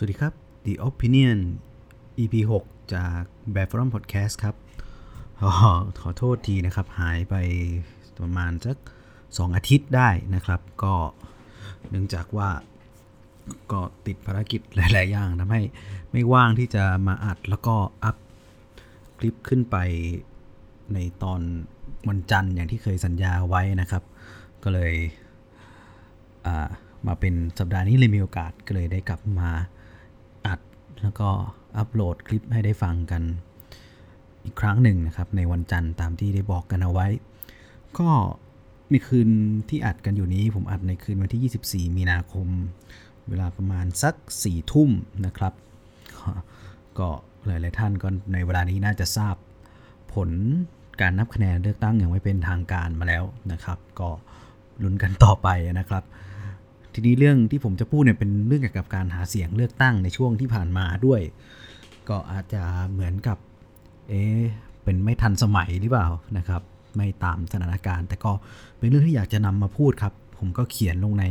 สวัสดีครับ The Opinion EP 6 จากแบบฟอรัมพอดแคสต์ครับอขอโทษทีนะครับ หายไปประมาณสัก 2 อาทิตย์ได้นะครับ ก็เนื่องจากว่าก็ติดภารกิจหลาย ๆ อย่างทำให้ไม่ว่างที่จะมาอัดแล้วก็อัพคลิปขึ้นไปในตอนวันจันทร์อย่างที่เคยสัญญาไว้นะครับ ก็เลยมาเป็นสัปดาห์นี้เลยมีโอกาสก็เลยได้กลับมา แล้วก็อัปโหลดคลิปให้ได้ฟังกันอีกครั้งหนึ่งนะครับ ในวันจันทร์ตามที่ได้บอกกันเอาไว้ ก็มีคืนที่อัดกันอยู่นี้ ผมอัดในคืนวันที่ 24 มีนาคม เวลาประมาณสัก 4 ทุ่มนะครับ ก็หลายๆท่านก็ในเวลานี้น่าจะทราบผลการนับคะแนนเลือกตั้งอย่างไม่เป็นทางการมาแล้วนะครับ ก็ลุ้นกันต่อไปนะครับ ทีนี้เรื่องที่ผมจะพูดเนี่ยเป็นเรื่องเกี่ยวกับการหาเสียงเลือกตั้งในช่วงที่ผ่านมาด้วย ก็อาจจะเหมือนกับ เอ๊เป็นไม่ทันสมัยหรือเปล่านะครับ ไม่ตามสถานการณ์ แต่ก็เป็นเรื่องที่อยากจะนำมาพูดครับ ผมก็เขียนลงใน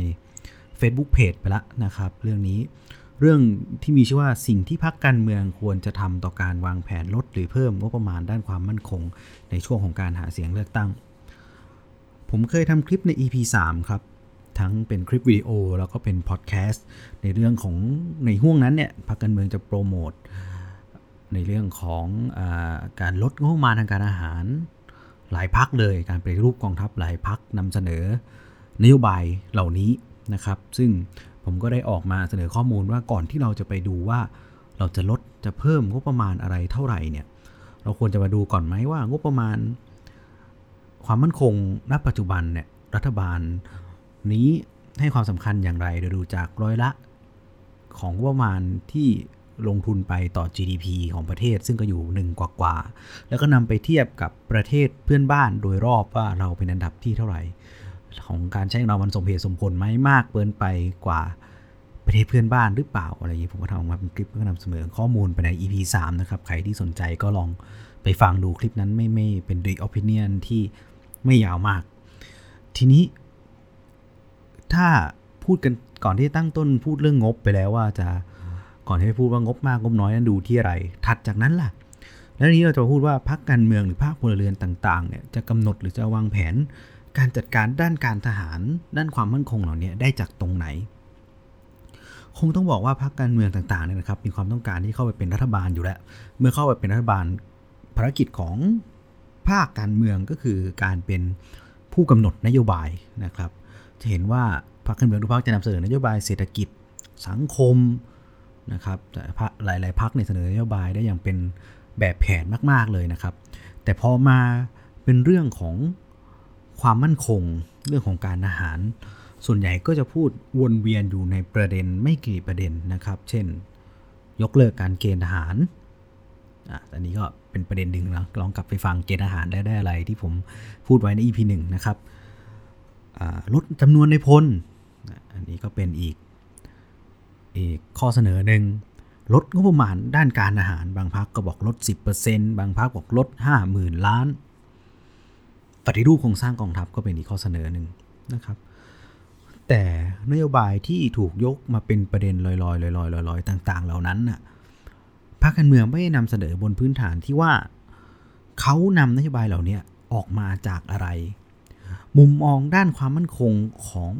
Facebook Page ไปแล้วนะครับ เรื่องนี้เรื่องที่มีชื่อว่าสิ่งที่พักการเมืองควรจะทำต่อการวางแผนลดหรือเพิ่มงบประมาณด้านความมั่นคง ในช่วงของการหาเสียงเลือกตั้ง ผมเคยทำคลิปใน EP 3 ครับ ทั้งเป็นคลิปวิดีโอ แล้วก็เป็นพอดแคสต์ในเรื่องของในห่วงนั้นเนี่ยพรรคการเมืองจะโปรโมทในเรื่องของอการลดงบประมาณทางการอาหาร หลายพักเลยการปฏิรูปกองทัพหลายพักนำเสนอนโยบายเหล่านี้นะครับ ซึ่งผมก็ได้ออกมาเสนอข้อมูลว่าก่อนที่เราจะไปดูว่าเราจะลดจะเพิ่มงบประมาณอะไรเท่าไหร่เนี่ยเราควรจะมาดูก่อนไหมว่างบประมาณ ความมั่นคงณปัจจุบันเนี่ยรัฐบาล นี้ให้ความสำคัญอย่างไรโดยดูจากร้อยละ ของประมาณที่ลงทุนไปต่อ GDP ของประเทศซึ่งก็อยู่หนึ่งกว่าๆ แล้วก็นำไปเทียบกับประเทศเพื่อนบ้านโดยรอบว่าเราเป็นอันดับที่เท่าไหร่ ของการใช้เรามันสมเหตุสมผลไหมมากเกินไปกว่าประเทศเพื่อนบ้านหรือเปล่าอะไรอย่างนี้ผมก็ทำออกมาเป็นคลิปเพื่อนำเสนอข้อมูลไปใน EP 3 นะครับ ใครที่สนใจก็ลองไปฟังดูคลิปนั้นไม่ไม่เป็นดีออปิเนียนที่ไม่ยาวมาก ทีนี้ ถ้าพูดกันก่อนที่ตั้งต้นพูดเรื่องงบไปแล้วว่าจะก่อนที่จะพูดว่างบมากงบน้อยนั้นดูที่อะไร ถัดจากนั้นล่ะ แล้วนี้เราจะพูดว่าพรรคการเมืองหรือภาคพลเรือนต่างๆเนี่ยจะกำหนดหรือจะวางแผน การจัดการด้านการทหาร ด้านความมั่นคงเหล่านี้ได้จากตรงไหน คงต้องบอกว่าพรรคการเมืองต่างๆเนี่ยนะครับ มีความต้องการที่เข้าไปเป็นรัฐบาลอยู่แล้ว เมื่อเข้าไปเป็นรัฐบาลภารกิจของภาคการเมืองก็คือการเป็นผู้กำหนดนโยบายนะครับ จะเห็นว่าพรรคการเมืองทุกพรรคจะนำเสนอนโยบายเศรษฐกิจสังคมนะครับแต่หลายๆพรรคเนี่ยเสนอนโยบายได้อย่างเป็นแบบแผนมาก ๆเลยนะครับ แต่พอมาเป็นเรื่องของความมั่นคงเรื่องของการอาหาร ส่วนใหญ่ก็จะพูดวนเวียนอยู่ในประเด็นไม่กี่ประเด็นนะครับ เช่น ยกเลิกการเกณฑ์ทหารอะอันนี้ก็เป็นประเด็นหนึ่งนะลองกลับไปฟังเกณฑ์ทหารได้ได้อะไรที่ผมพูดไว้ใน EP 1 นะครับ ลดจำนวนในพล อันนี้ก็เป็นอีกอีกข้อเสนอหนึ่งลดงบประมาณด้านการอาหารบางพักก็บอกลด 10%บางพักบอกลด 50,000 ล้าน ปฏิรูปโครงสร้างกองทัพก็เป็นอีกข้อเสนอหนึ่งนะครับ แต่นโยบายที่ถูกยกมาเป็นประเด็นลอยๆลอยๆลอยๆต่าง ๆ เหล่านั้นน่ะพรรคการเมืองไม่ได้นำเสนอบนพื้นฐานที่ว่าเขานำนโยบายเหล่านี้ออกมาจากอะไร มุมมองด้านความมั่นคงของ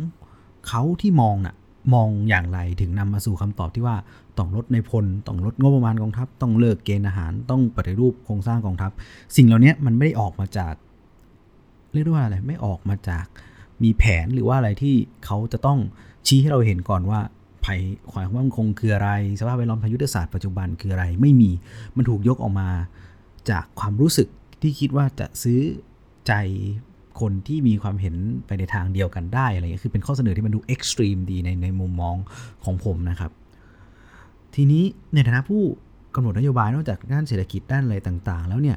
เขาที่มองน่ะมองอย่างไรถึงนำมาสู่คำตอบที่ว่าต้องลดในพลต้องลดงบประมาณกองทัพ ต้องเลิกเกณฑ์อาหาร ต้องปฏิรูปโครงสร้างกองทัพ สิ่งเหล่านี้มันไม่ได้ออกมาจาก เรียกได้ว่าอะไรไม่ออกมาจากมีแผนหรือว่าอะไรที่เขาจะต้องชี้ให้เราเห็นก่อนว่าภัยความมั่นคงคืออะไร สภาพแวดล้อมทางยุทธศาสตร์ปัจจุบันคืออะไรไม่มีมันถูกยกออกมาจากความรู้สึกที่คิดว่าจะซื้อใจ คนที่มีความเห็นไปในทางเดียวกันได้อะไรเงี้ยคือเป็นข้อเสนอที่มันดู extreme ดีในในมุมมองของผมนะครับ ทีนี้ในฐานะผู้กำหนดนโยบายนอกจากด้านเศรษฐกิจด้านอะไรต่าง ๆ แล้วเนี่ย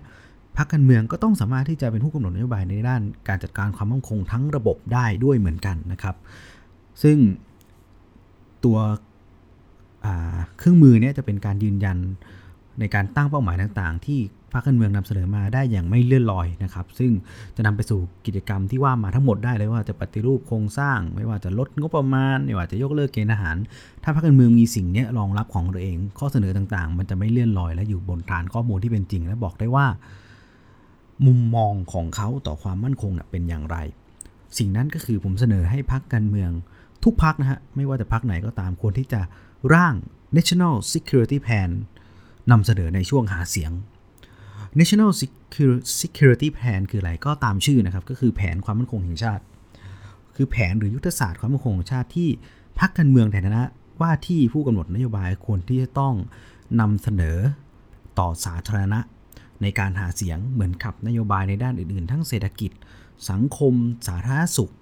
พรรคการเมืองก็ต้องสามารถที่จะเป็นผู้กำหนดนโยบายในด้านการจัดการความมั่นคงทั้งระบบได้ด้วยเหมือนกันนะครับ ซึ่งตัวเครื่องมือเนี่ยจะเป็นการยืนยันในการตั้งเป้าหมายต่างๆ ที่ พรรคการเมืองนำเสนอมาได้อย่างไม่เลื่อนลอยนะครับ ซึ่งจะนำไปสู่กิจกรรมที่ว่ามาทั้งหมดได้เลยว่าจะปฏิรูปโครงสร้าง ไม่ว่าจะลดงบประมาณ ไม่ว่าจะยกเลิกเกณฑ์อาหาร ถ้าพรรคการเมืองมีสิ่งนี้รองรับของตัวเอง ข้อเสนอต่างๆ มันจะไม่เลื่อนลอย และอยู่บนฐานข้อมูลที่เป็นจริง และบอกได้ว่า มุมมองของเขาต่อความมั่นคงเป็นอย่างไร สิ่งนั้นก็คือผมเสนอให้พรรคการเมือง ทุกพรรคนะฮะไม่ว่าจะพรรคไหนก็ตามควรที่จะร่าง National Security Plan นำเสนอในช่วงหาเสียง National Security Plan คืออะไรก็ตามชื่อนะครับ ก็คือแผนความมั่นคงแห่งชาติ คือแผนหรือยุทธศาสตร์ความมั่นคงแห่งชาติที่พรรคการเมืองในฐานะว่าที่ผู้กำหนดนโยบายควรที่จะต้องนำเสนอต่อสาธารณะ ในการหาเสียงเหมือนขับนโยบายในด้านอื่นๆ ทั้งเศรษฐกิจ สังคม สาธารณสุข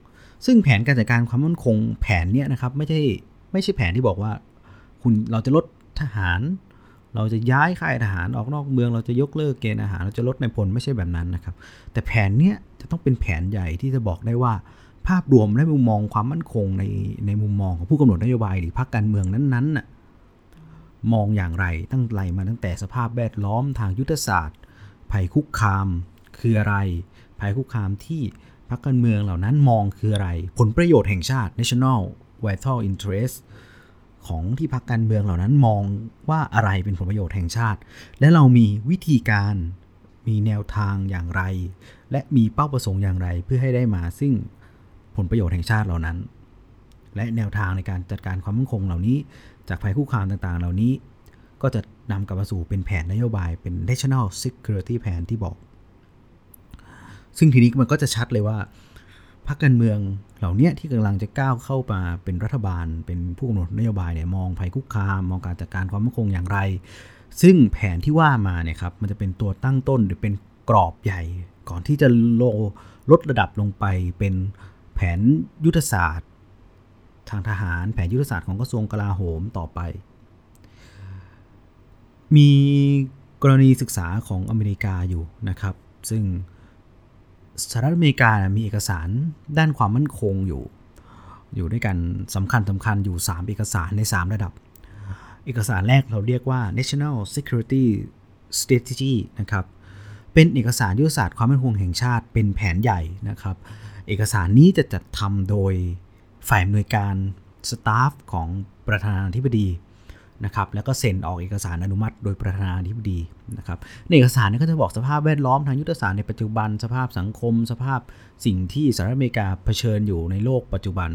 ซึ่งแผนการจัดการความมั่นคงแผนเนี้ยนะครับไม่ใช่ไม่ใช่แผนที่บอกว่า คุณเราจะลดทหาร เราจะย้ายค่ายทหารออกนอกเมืองเราจะยกเลิกเกณฑ์อาหารเราจะลดในพลไม่ใช่แบบนั้นนะครับ แต่แผนเนี้ยจะต้องเป็นแผนใหญ่ที่จะบอกได้ว่า ภาพรวมและมุมมองความมั่นคงในในมุมมองของผู้กำหนดนโยบายหรือพรรคการเมืองนั้นๆน่ะมองอย่างไรตั้งไลมาตั้งแต่สภาพแวดล้อมทางยุทธศาสตร์ ภัยคุกคามคืออะไร ภัยคุกคามที่พรรคการเมืองเหล่านั้นมองคืออะไร ผลประโยชน์แห่งชาติ national vital interest ของที่พรรคการเมืองเหล่านั้นมองว่าอะไรเป็นผลประโยชน์แห่งชาติ และเรามีวิธีการมีแนวทางอย่างไร และมีเป้าประสงค์อย่างไรเพื่อให้ได้มาซึ่งผลประโยชน์แห่งชาติเหล่านั้น และแนวทางในการจัดการความมั่นคงเหล่านี้ จากภัยคุกคามต่างๆ เหล่านี้ ก็จะนำกลับมาสู่เป็นแผนนโยบายเป็น national security plan ที่บอก ซึ่งทีนี้มันก็จะชัดเลยว่า พรรคการเมืองเหล่านี้ที่กำลังจะก้าวเข้ามาเป็นรัฐบาล เป็นผู้กำหนดนโยบายเนี่ยมองภัยคุกคาม มองการจัดการความมั่นคงอย่างไร ซึ่งแผนที่ว่ามาเนี่ยครับมันจะเป็นตัวตั้งต้นหรือเป็นกรอบใหญ่ ก่อนที่จะโลลดระดับลงไปเป็นแผนยุทธศาสตร์ ทางทหาร แผนยุทธศาสตร์ของกระทรวงกลาโหมต่อไป มีกรณีศึกษาของอเมริกาอยู่นะครับ ซึ่ง สหรัฐอเมริกามีเอกสารด้านความมั่นคงอยู่ อยู่ด้วยกันสำคัญสำคัญอยู่ 3 เอกสารใน 3 ระดับ เอกสารแรกเราเรียกว่า National Security Strategy นะครับ เป็นเอกสารยุทธศาสตร์ความมั่นคงแห่งชาติเป็นแผนใหญ่นะครับ เอกสารนี้จะจัดทำโดยฝ่ายอำนวยการสตาฟของประธานาธิบดี นะครับแล้วก็เซ็นออกเอกสารอนุมัติ โดยประธานาธิบดีนะครับในเอกสารนี้ก็จะบอกสภาพแวดล้อมทางยุทธศาสตร์ในปัจจุบัน สภาพสังคม สภาพสิ่งที่สหรัฐอเมริกาเผชิญอยู่ในโลกปัจจุบัน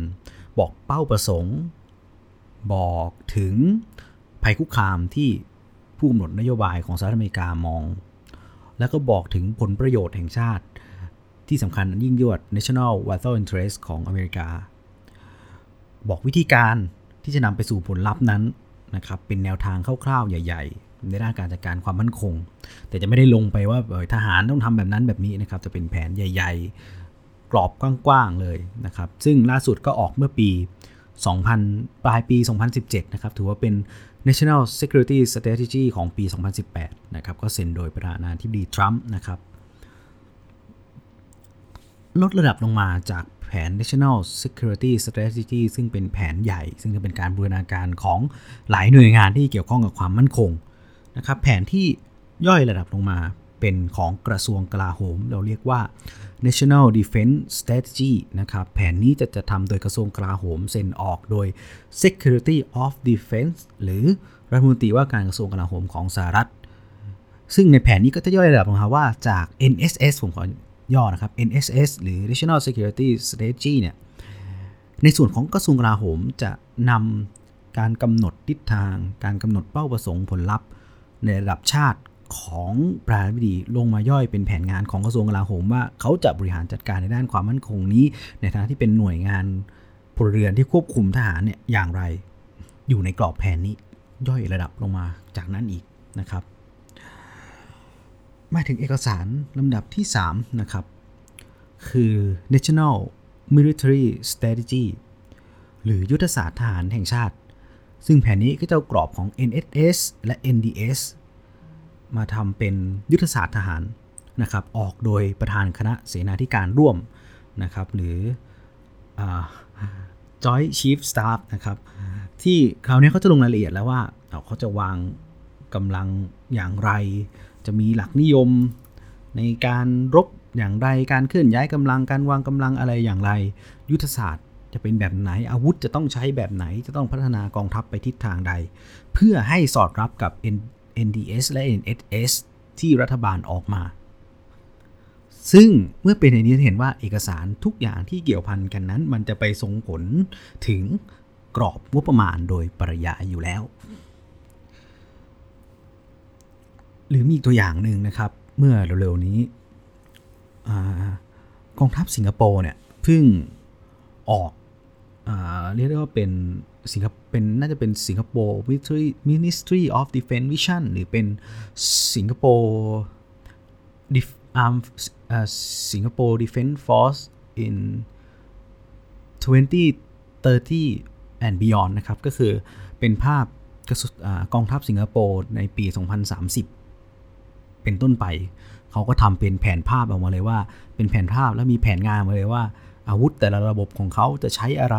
บอกเป้าประสงค์ บอกถึงภัยคุกคามที่ผู้กำหนดนโยบายของสหรัฐอเมริกามอง แล้วก็บอกถึงผลประโยชน์แห่งชาติ ที่สำคัญยิ่งยวด national vital interest ของอเมริกา บอกวิธีการที่จะนำไปสู่ผลลัพธ์นั้น นะครับเป็นแนวทางคร่าวๆใหญ่ ๆ ในด้านการจัดการความมั่นคง แต่จะไม่ได้ลงไปว่าทหารต้องทำแบบนั้นแบบนี้นะครับจะเป็นแผนใหญ่ ๆ กรอบกว้างๆเลยนะครับซึ่งล่าสุดก็ออกเมื่อปี 2000 ปลายปี 2017 นะครับถือว่าเป็น National Security Strategy ของปี 2018 นะครับก็เซ็นโดยประธานาธิบดีทรัมป์นะครับลดระดับลงมาจาก น National Security Strategy ซึ่งเป็นแผนใหญ่ ซึ่งจะเป็นการบูรณาการของหลายหน่วยงานที่เกี่ยวข้องกับความมั่นคงนะครับแผนที่ย่อยระดับลงมาเป็นของกระทรวงกลาโหม เราเรียกว่า National Defense Strategy นะครับแผนนี้จะจะทำโดยกระทรวงกลาโหมเซ็นออกโดย Secretary of Defense หรือรัฐมนตรีว่าการกระทรวงกลาโหมของสหรัฐซึ่งในแผนนี้ก็จะย่อยระดับลงมาว่าจาก NSS ผมขอ ย่อนะครับ NSS หรือ National Security Strategy เนี่ย ในส่วนของกระทรวงกลาโหมจะนำการกำหนดทิศทาง การกำหนดเป้าประสงค์ผลลัพธ์ ในระดับชาติของประธานาธิบดีลงมาย่อยเป็นแผนงานของกระทรวงกลาโหมว่าเขาจะบริหารจัดการในด้านความมั่นคงนี้ ในฐานะที่เป็นหน่วยงานพลเรือนที่ควบคุมทหารเนี่ยอย่างไร อยู่ในกรอบแผนนี้ย่อยระดับลงมาจากนั้นอีกนะครับ มาถึงเอกสารลำดับที่ 3 นะครับ คือ National Military Strategy หรือยุทธศาสตร์ทหารแห่งชาติ ซึ่งแผนนี้ก็จะกรอบของ NSS และ NDS มาทำเป็นยุทธศาสตร์ทหารนะครับ ออกโดยประธานคณะเสนาธิการร่วมนะครับ หรือ Joint Chief Staff นะครับ ที่คราวนี้เขาจะลงรายละเอียดแล้วว่าเขาจะวางกำลังอย่างไร จะมีหลักนิยมในการรบอย่างไร การเคลื่อนย้ายกำลัง การวางกำลังอะไรอย่างไร ยุทธศาสตร์จะเป็นแบบไหน อาวุธจะต้องใช้แบบไหน จะต้องพัฒนากองทัพไปทิศทางใด เพื่อให้สอดรับกับ NDS และ NSS ที่รัฐบาลออกมา ซึ่งเมื่อเป็นอย่างนี้เห็นว่าเอกสารทุกอย่างที่เกี่ยวพันกันนั้น มันจะไปส่งผลถึงกรอบงบประมาณโดยปริยายอยู่แล้ว หรือมีตัวอย่างหนึ่งนะครับ เมื่อเร็วๆนี้กองทัพสิงคโปร์เนี่ยเพิ่งออกอเรียกได้ว่าเป็นสิงคเป็นน่าจะเป็นสิงคโปร์ Ministry of Defense Vision หรือเป็นสิงคโปร์ Arm Singapore Defense Force in 2030 and beyond นะครับ ก็คือเป็นภาพกองทัพสิงคโปร์ในปี 2030 เป็นต้นไป เขาก็ทำเป็นแผนภาพออกมาเลยว่า เป็นแผนภาพแล้วมีแผนงานมาเลยว่า อาวุธแต่ละระบบของเขาจะใช้อะไร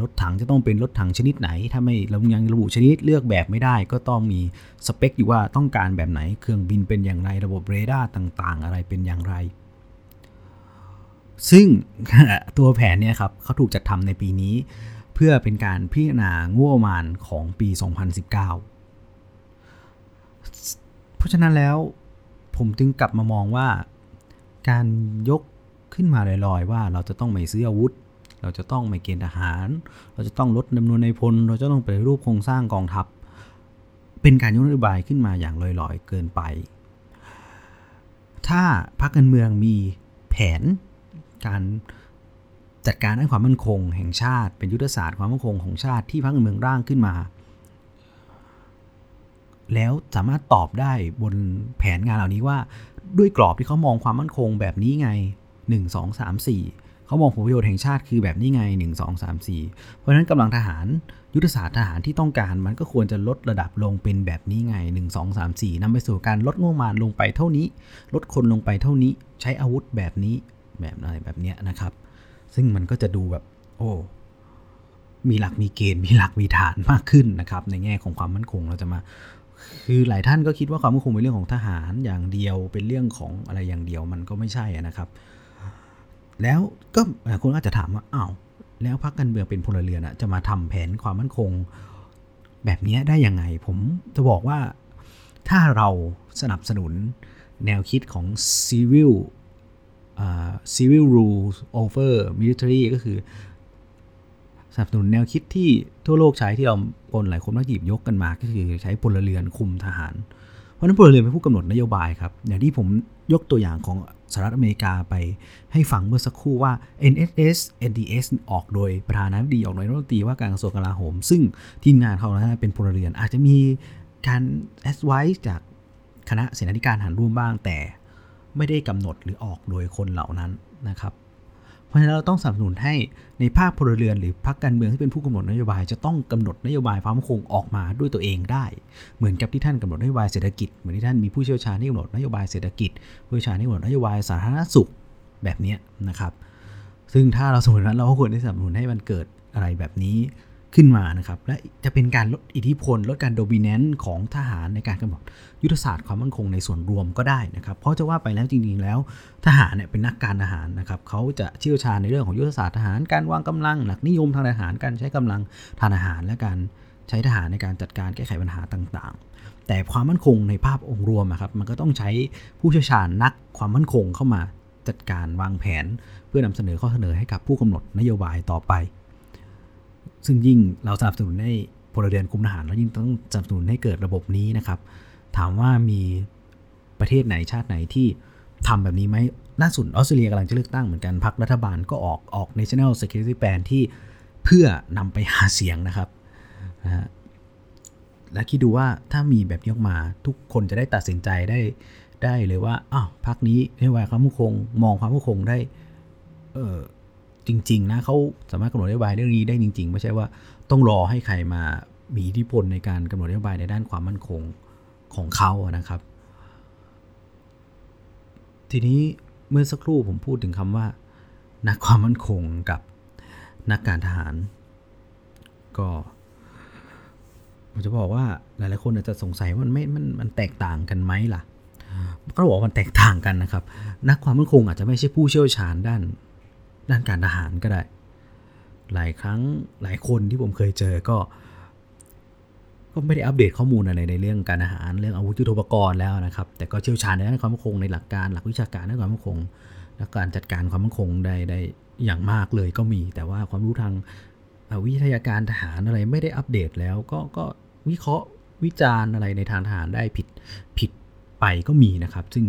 รถถังจะต้องเป็นรถถังชนิดไหน ถ้าไม่เรายังระบุชนิดเลือกแบบไม่ได้ ก็ต้องมีสเปคอยู่ว่าต้องการแบบไหน เครื่องบินเป็นอย่างไร ระบบเรดาร์ต่างๆ อะไรเป็นอย่างไร ซึ่งตัวแผนเนี่ยครับเขาถูกจัดทำในปีนี้ เพื่อเป็นการพิจารณางบประมาณของปี 2019เพ ราะฉะนั้นแล้วผมจึงกลับมามองว่า การยกขึ้นมาลอยๆ ว่าเราจะต้องไม่ซื้ออาวุธ เราจะต้องไม่เกณฑ์ทหาร เราจะต้องลดจำนวนในพล เราจะต้องไปรูปโครงสร้างกองทัพ เป็นการยกนโยบายขึ้นมาอย่างลอยๆ เกินไป ถ้าพรรคการเมืองมีแผนการจัดการด้านความมั่นคงแห่งชาติ เป็นยุทธศาสตร์ความมั่นคงของชาติที่พรรคการเมืองร่างขึ้นมา แล้วสามารถตอบได้บนแผนงานเหล่านี้ว่า ด้วยกรอบที่เขามองความมั่นคงแบบนี้ไง 1 2 3 4 เขามองผลประโยชน์แห่งชาติคือแบบนี้ไง 1 2 3 4 เพราะฉะนั้นกำลังทหารยุทธศาสตร์ทหารที่ต้องการมันก็ควรจะลดระดับลงเป็นแบบนี้ไง 1 2 3 4นำไปสู่การลดงบประมาณลงไปเท่านี้ ลดคนลงไปเท่านี้ ใช้อาวุธแบบนี้แบบอะไรแบบเนี้ยนะครับ ซึ่งมันก็จะดูแบบ โอ้มีหลักมีเกณฑ์มีหลักมีฐานมากขึ้นนะครับ ในแง่ของความมั่นคงเราจะมา คือหลายท่านก็คิดว่าความมั่นคงเป็นเรื่องของทหารอย่างเดียวเป็นเรื่องของอะไรอย่างเดียวมันก็ไม่ใช่นะครับ แล้วก็คนอาจจะถามว่าอ้าวแล้วพรรคการเมืองเป็นพลเรือนอะจะมาทำแผนความมั่นคงแบบนี้ได้ยังไง ผมจะบอกว่าถ้าเราสนับสนุนแนวคิดของ civil uh, civil rules over military ก็คือ สนับสนุนแนวคิดที่ทั่วโลกใช้ที่เราคนหลายคนมาหยิบยกกันมา ก็คือใช้พลเรือนคุมทหาร เพราะนั้นพลเรือนเป็นผู้กำหนดนโยบายครับ อย่างที่ผมยกตัวอย่างของสหรัฐอเมริกาไปให้ฟังเมื่อสักครู่ว่า NSS NDS ออกโดยประธานาธิบดีออกโดยรัฐมนตรีว่าการกระทรวงกลาโหม ซึ่งทีมงานเขานะเป็นพลเรือนอาจจะมีการ advice จากคณะเสนาธิการหันร่วมบ้างแต่ไม่ได้กำหนดหรือออกโดยคนเหล่านั้นนะครับ ราะฉะนั้นเราต้องสนับสนุนให้ในภาคพลเรือนหรือพรรคการเมืองที่เป็นผู้กำหนดนโยบาย จะต้องกำหนดนโยบายความมั่นคงออกมาด้วยตัวเองได้ เหมือนกับที่ท่านกำหนดนโยบายเศรษฐกิจเหมือนที่ท่านมีผู้เชี่ยวชาญที่กำหนดนโยบายเศรษฐกิจผู้เชี่ยวชาญที่กำหนดนโยบายสาธารณสุขแบบนี้นะครับ ซึ่งถ้าเราสมมตินั้นเราก็ควรที่สนับสนุนให้มันเกิดอะไรแบบนี้ ขึ้นมานะครับ และจะเป็นการลดอิทธิพล ลดการโดมิเนนต์ของทหารในการกำหนดยุทธศาสตร์ความมั่นคงในส่วนรวมก็ได้นะครับ เพราะจะว่าไปแล้วจริงๆแล้วทหารเนี่ยเป็นนักการทหารนะครับเขาจะเชี่ยวชาญในเรื่องของยุทธศาสตร์ทหารการวางกำลัง หลักนิยมทางทหารการใช้กำลังทางทหารและการใช้ทหารในการจัดการแก้ไขปัญหาต่างๆ แต่ความมั่นคงในภาพองค์รวมครับมันก็ต้องใช้ผู้เชี่ยวชาญนักความมั่นคงเข้ามาจัดการวางแผน เพื่อนำเสนอข้อเสนอให้กับผู้กำหนดนโยบายต่อไป ซึ่งยิ่งเราสนับสนุนให้พลเรือนคุมทหารแล้วยิ่งต้องสนับสนุนให้เกิดระบบนี้นะครับ ถามว่ามีประเทศไหนชาติไหนที่ทำแบบนี้ไหมล่าสุดออสเตรเลียกำลังจะเลือกตั้งเหมือนกันพรรครัฐบาลก็ออกออก National Security Plan ที่เพื่อนำไปหาเสียงนะครับนะฮะและคิดดูว่าถ้ามีแบบนี้ออกมาทุกคนจะได้ตัดสินใจได้ได้เลยว่าอ้าวพรรคนี้นโยบายความมั่นคง มองความมั่นคงได้เออ จริง ๆ นะเขาสามารถกำหนดนโยบายเรื่องนี้ได้จริง ๆ ไม่ใช่ว่าต้องรอให้ใครมามีอิทธิพลในการกำหนดนโยบายในด้านความมั่นคงของเขานะครับ ทีนี้เมื่อสักครู่ผมพูดถึงคำว่า นักความมั่นคงกับนักการทหาร ก็ผมจะบอกว่าหลายๆคนอาจจะสงสัยว่ามันไม่มันมันแตกต่างกันไหมล่ะ ก็บอกว่ามันแตกต่างกันนะครับ นักความมั่นคงอาจจะไม่ใช่ผู้เชี่ยวชาญด้าน ด้านการทหารก็ได้ หลายครั้งหลายคนที่ผมเคยเจอก็ ก็ไม่ได้อัปเดตข้อมูลอะไรในเรื่องการอาหารเรื่องอาวุธยุทโธปกรณ์แล้วนะครับ แต่ก็เชี่ยวชาญในด้านความมั่นคงในหลักการหลักวิชาการด้านความมั่นคงและการจัดการความมั่นคงได้ได้อย่างมากเลยก็มี แต่ว่าความรู้ทางวิทยาการทหารอะไรไม่ได้อัปเดตแล้วก็ก็วิเคราะห์วิจารณ์อะไรในทางทหารได้ผิดผิดไปก็มีนะครับ ซึ่ง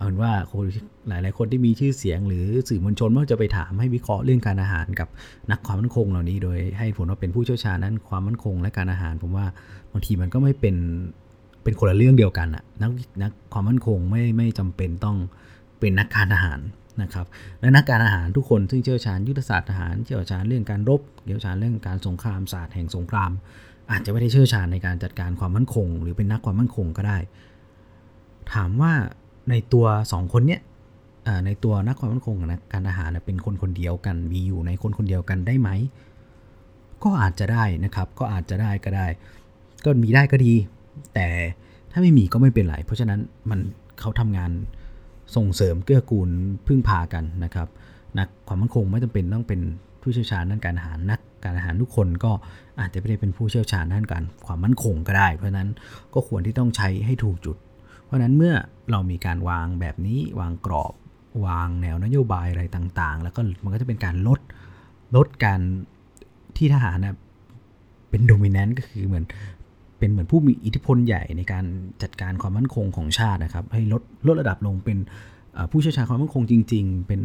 เอาเป็นว่าคนหลายหลายคนที่มีชื่อเสียงหรือสื่อมวลชนมักจะไปถามให้วิเคราะห์เรื่องการอาหารกับนักความมั่นคงเหล่านี้ โดยให้ผลว่าเป็นผู้เชี่ยวชาญนั้นความมั่นคง และการอาหาร ผมว่าบางทีมันก็ไม่เป็นเป็นคนละเรื่องเดียวกันอะนักนักความมั่นคงไม่ไม่จำเป็นต้องเป็นนักการอาหารนะครับและนักการอาหารทุกคนซึ่งเชี่ยวชาญยุทธศาสตร์ทหารเชี่ยวชาญเรื่องการรบเชี่ยวชาญเรื่องการสงครามศาสตร์แห่งสงคราม อาจจะไม่ได้เชี่ยวชาญในการจัดการความมั่นคง หรือเป็นนักความมั่นคงก็ได้ ถามว่า ในตัว 2 คนเนี้ยในตัวนักความมั่นคงกับนักการทหารเป็นคนคนเดียวกันมีอยู่ในคนคนเดียวกันได้ไหม ก็อาจจะได้นะครับ ก็อาจจะได้ก็ได้ ก็มีได้ก็ดี แต่ถ้าไม่มีก็ไม่เป็นไร เพราะฉะนั้นมันเขาทำงานส่งเสริมเกื้อกูลพึ่งพากันนะครับ นักความมั่นคงไม่จำเป็นต้องเป็นผู้เชี่ยวชาญด้านการอาหารนักการอาหารทุกคนก็อาจจะไม่ได้เป็นผู้เชี่ยวชาญด้านการความมั่นคงก็ได้ เพราะฉะนั้นก็ควรที่ต้องใช้ให้ถูกจุด เพราะฉะนั้นเมื่อเรามีการวางแบบนี้วางกรอบวางแนวนโยบายอะไรต่างๆ แล้วก็มันก็จะเป็นการลดลดการที่ทหารนะเป็นโดมิเนนต์ก็คือเหมือนเป็นเหมือนผู้มีอิทธิพลใหญ่ในการจัดการความมั่นคงของชาตินะครับ ให้ลดลดระดับลงเป็นผู้เชี่ยวชาญความมั่นคงจริง ๆ เป็น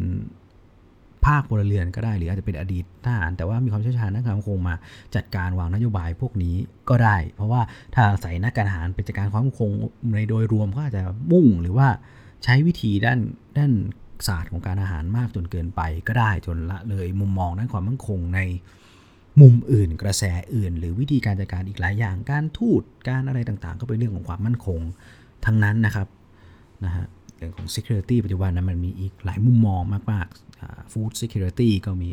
ภาคพลเรือนก็ได้ หรืออาจจะเป็นอดีตทหาร แต่ว่ามีความเชี่ยวชาญด้านความมั่นคงมาจัดการวางนโยบายพวกนี้ก็ได้ เพราะว่าถ้าใส่นักการทหารเป็นจัดการความมั่นคงในโดยรวมก็อาจจะมุ่งหรือว่าใช้วิธีด้านด้านศาสตร์ของการอาหารมากจนเกินไปก็ได้จนละเลยมุมมองด้านความมั่นคงในมุมอื่นกระแสอื่น หรือวิธีการจัดการอีกหลายอย่างการทูตการอะไรต่างๆ ก็เป็นเรื่องของความมั่นคงทั้งนั้นนะครับนะฮะ รื่องของ security ปัจจุบันนะมันมีอีกหลายมุมมองมากๆ food security ก็มี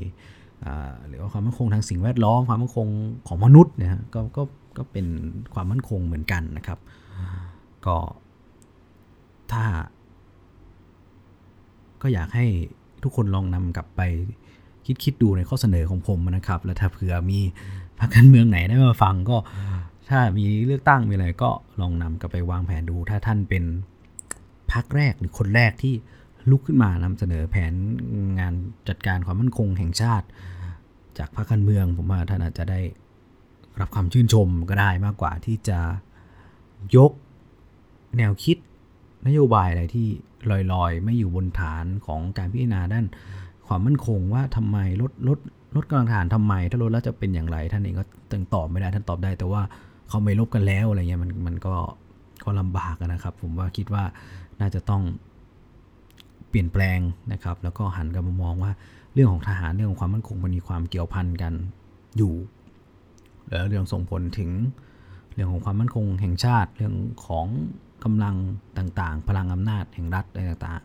หรือว่าความมั่นคงทางสิ่งแวดล้อม ความมั่นคงของมนุษย์เนี่ยก็ก็ก็เป็นความมั่นคงเหมือนกันนะครับ ก็ถ้า ก็อยากให้ทุกคนลองนำกลับไปคิดคิดดูในข้อเสนอของผมนะครับ แล้วถ้าเผื่อมีพรรคการเมืองไหนได้มาฟังก็ถ้ามีเลือกตั้งมีอะไรก็ลองนำกลับไปวางแผนดู ถ้าท่านเป็น พรรคแรกหรือคนแรกที่ลุกขึ้นมานำเสนอแผนงานจัดการความมั่นคงแห่งชาติ จากพรรคการเมือง ผมว่าท่านอาจจะได้รับความชื่นชมก็ได้มากกว่าที่จะยกแนวคิดนโยบายอะไรที่ลอยๆ ไม่อยู่บนฐานของการพิจารณาด้านความมั่นคงว่าทำไมลดลดลดกำลังทหารทำไม ถ้าลดแล้วจะเป็นอย่างไร ท่านเองก็ตึงตอบไม่ได้ท่านตอบได้ แต่ว่าเขาไม่ลบกันแล้วอะไรเงี้ยมันมันก็ก็ลำบากนะครับ ผมว่าคิดว่า น่าจะต้องเปลี่ยนแปลงนะครับ แล้วก็หันกลับมามองว่าเรื่องของทหารเรื่องของความมั่นคงมันมีความเกี่ยวพันกันอยู่แล้วเรื่องส่งผลถึงเรื่องของความมั่นคงแห่งชาติ เรื่องของกำลังต่างๆ พลังอำนาจแห่งรัฐอะไรต่าง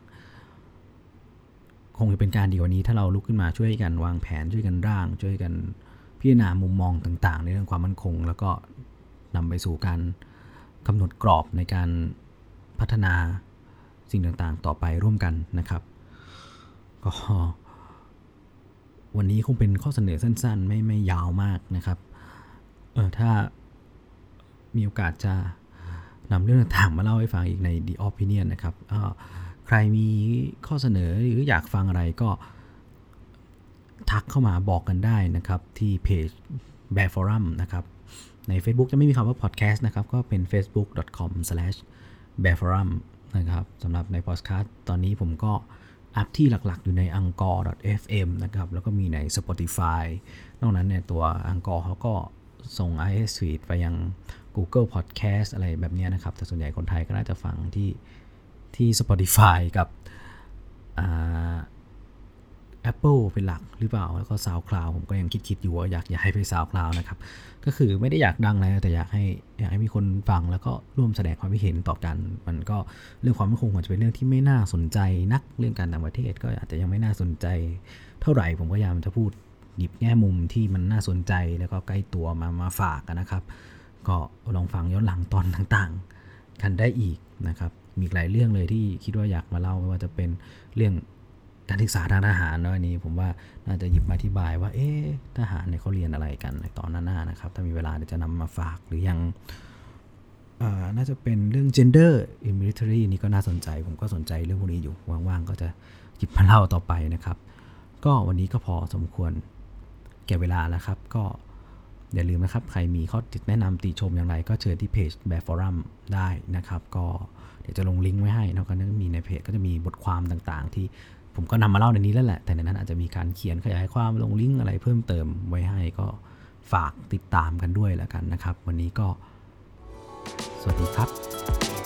คงจะเป็นการดีกว่านี้ถ้าเราลุกขึ้นมาช่วยกันวางแผนช่วยกันร่าง ช่วยกันพิจารณามุมมองต่างๆ ในเรื่องความมั่นคง แล้วก็นำไปสู่การกำหนดกรอบในการพัฒนา สิ่งต่างๆ ต่อไปร่วมกันนะครับ ก็วันนี้คงเป็นข้อเสนอสั้น ๆ ไม่ไม่ยาวมากนะครับเออถ้ามีโอกาสจะนำเรื่องต่างๆ มาเล่าให้ฟังอีกใน The Opinion นะครับใครมีข้อเสนอหรืออยากฟังอะไรก็ทักเข้ามาบอกกันได้นะครับ ที่เพจ Bear Forum นะครับ ใน Facebook จะไม่มีคำว่า podcast นะครับ ก็เป็น facebook.com/bearforum นะครับสำหรับในพอดแคสต์ตอนนี้ผมก็อัพที่หลักๆ อยู่ใน a n g o r FM นะครับแล้วก็มีใน Spotify นอกนั้นเนี่ยตัว a n g o r เขาก็ส่ง IS Suite ไปยัง Google Podcast อะไรแบบนี้นะครับ แต่ส่วนใหญ่คนไทยก็น่าจะฟังที่ที่ Spotify กับ Apple เป็นหลักหรือเปล่า แล้วก็ SoundCloud ผมก็ยังคิดๆอยู่ว่าอยากอยากให้ไป SoundCloud นะครับ ก็คือไม่ได้อยากดังอะไรแต่อยากให้อยากให้มีคนฟังแล้วก็ร่วมแสดงความคิดเห็นต่อกัน มันก็เรื่องความมั่นคงอาจจะเป็นเรื่องที่ไม่น่าสนใจนักเรื่องการต่างประเทศ ก็อาจจะยังไม่น่าสนใจ เท่าไหร่ผมก็พยายามจะพูดหยิบแง่มุมที่มันน่าสนใจแล้วก็ใกล้ตัวมามาฝากกันนะครับ ก็ลองฟังย้อนหลังตอนต่างๆ กันได้อีกนะครับมีหลายเรื่องเลยที่คิดว่าอยากมาเล่าไม่ว่าจะเป็นเรื่อง การศึกษาทางทหารเนาะอันนี้ผมว่าน่าจะหยิบมาอธิบายว่า เอ๊ะทหารเนี่ยเขาเรียนอะไรกันในตอนหน้าๆนะครับ ถ้ามีเวลาเดี๋ยวจะนำมาฝากหรือยังน่าจะเป็นเรื่อง gender in military นี่ก็น่าสนใจ ผมก็สนใจเรื่องพวกนี้อยู่ ว่างๆ ก็จะหยิบมาเล่าต่อไปนะครับ ก็วันนี้ก็พอสมควรแก่เวลาแล้วครับ ก็อย่าลืมนะครับ ใครมีข้อติดแนะนำติชมอย่างไร ก็เชิญที่เพจแบบฟอรัมได้นะครับ ก็เดี๋ยวจะลงลิงก์ไว้ให้นะก็มีในเพจก็จะมีบทความต่างๆ ที่ ผมก็นำมาเล่าในนี้แล้วแหละ แต่ในนั้นอาจจะมีการเขียนขยายความลงลิงก์อะไรเพิ่มเติมไว้ให้ก็ฝากติดตามกันด้วยแล้วกันนะครับ วันนี้ก็ สวัสดีครับ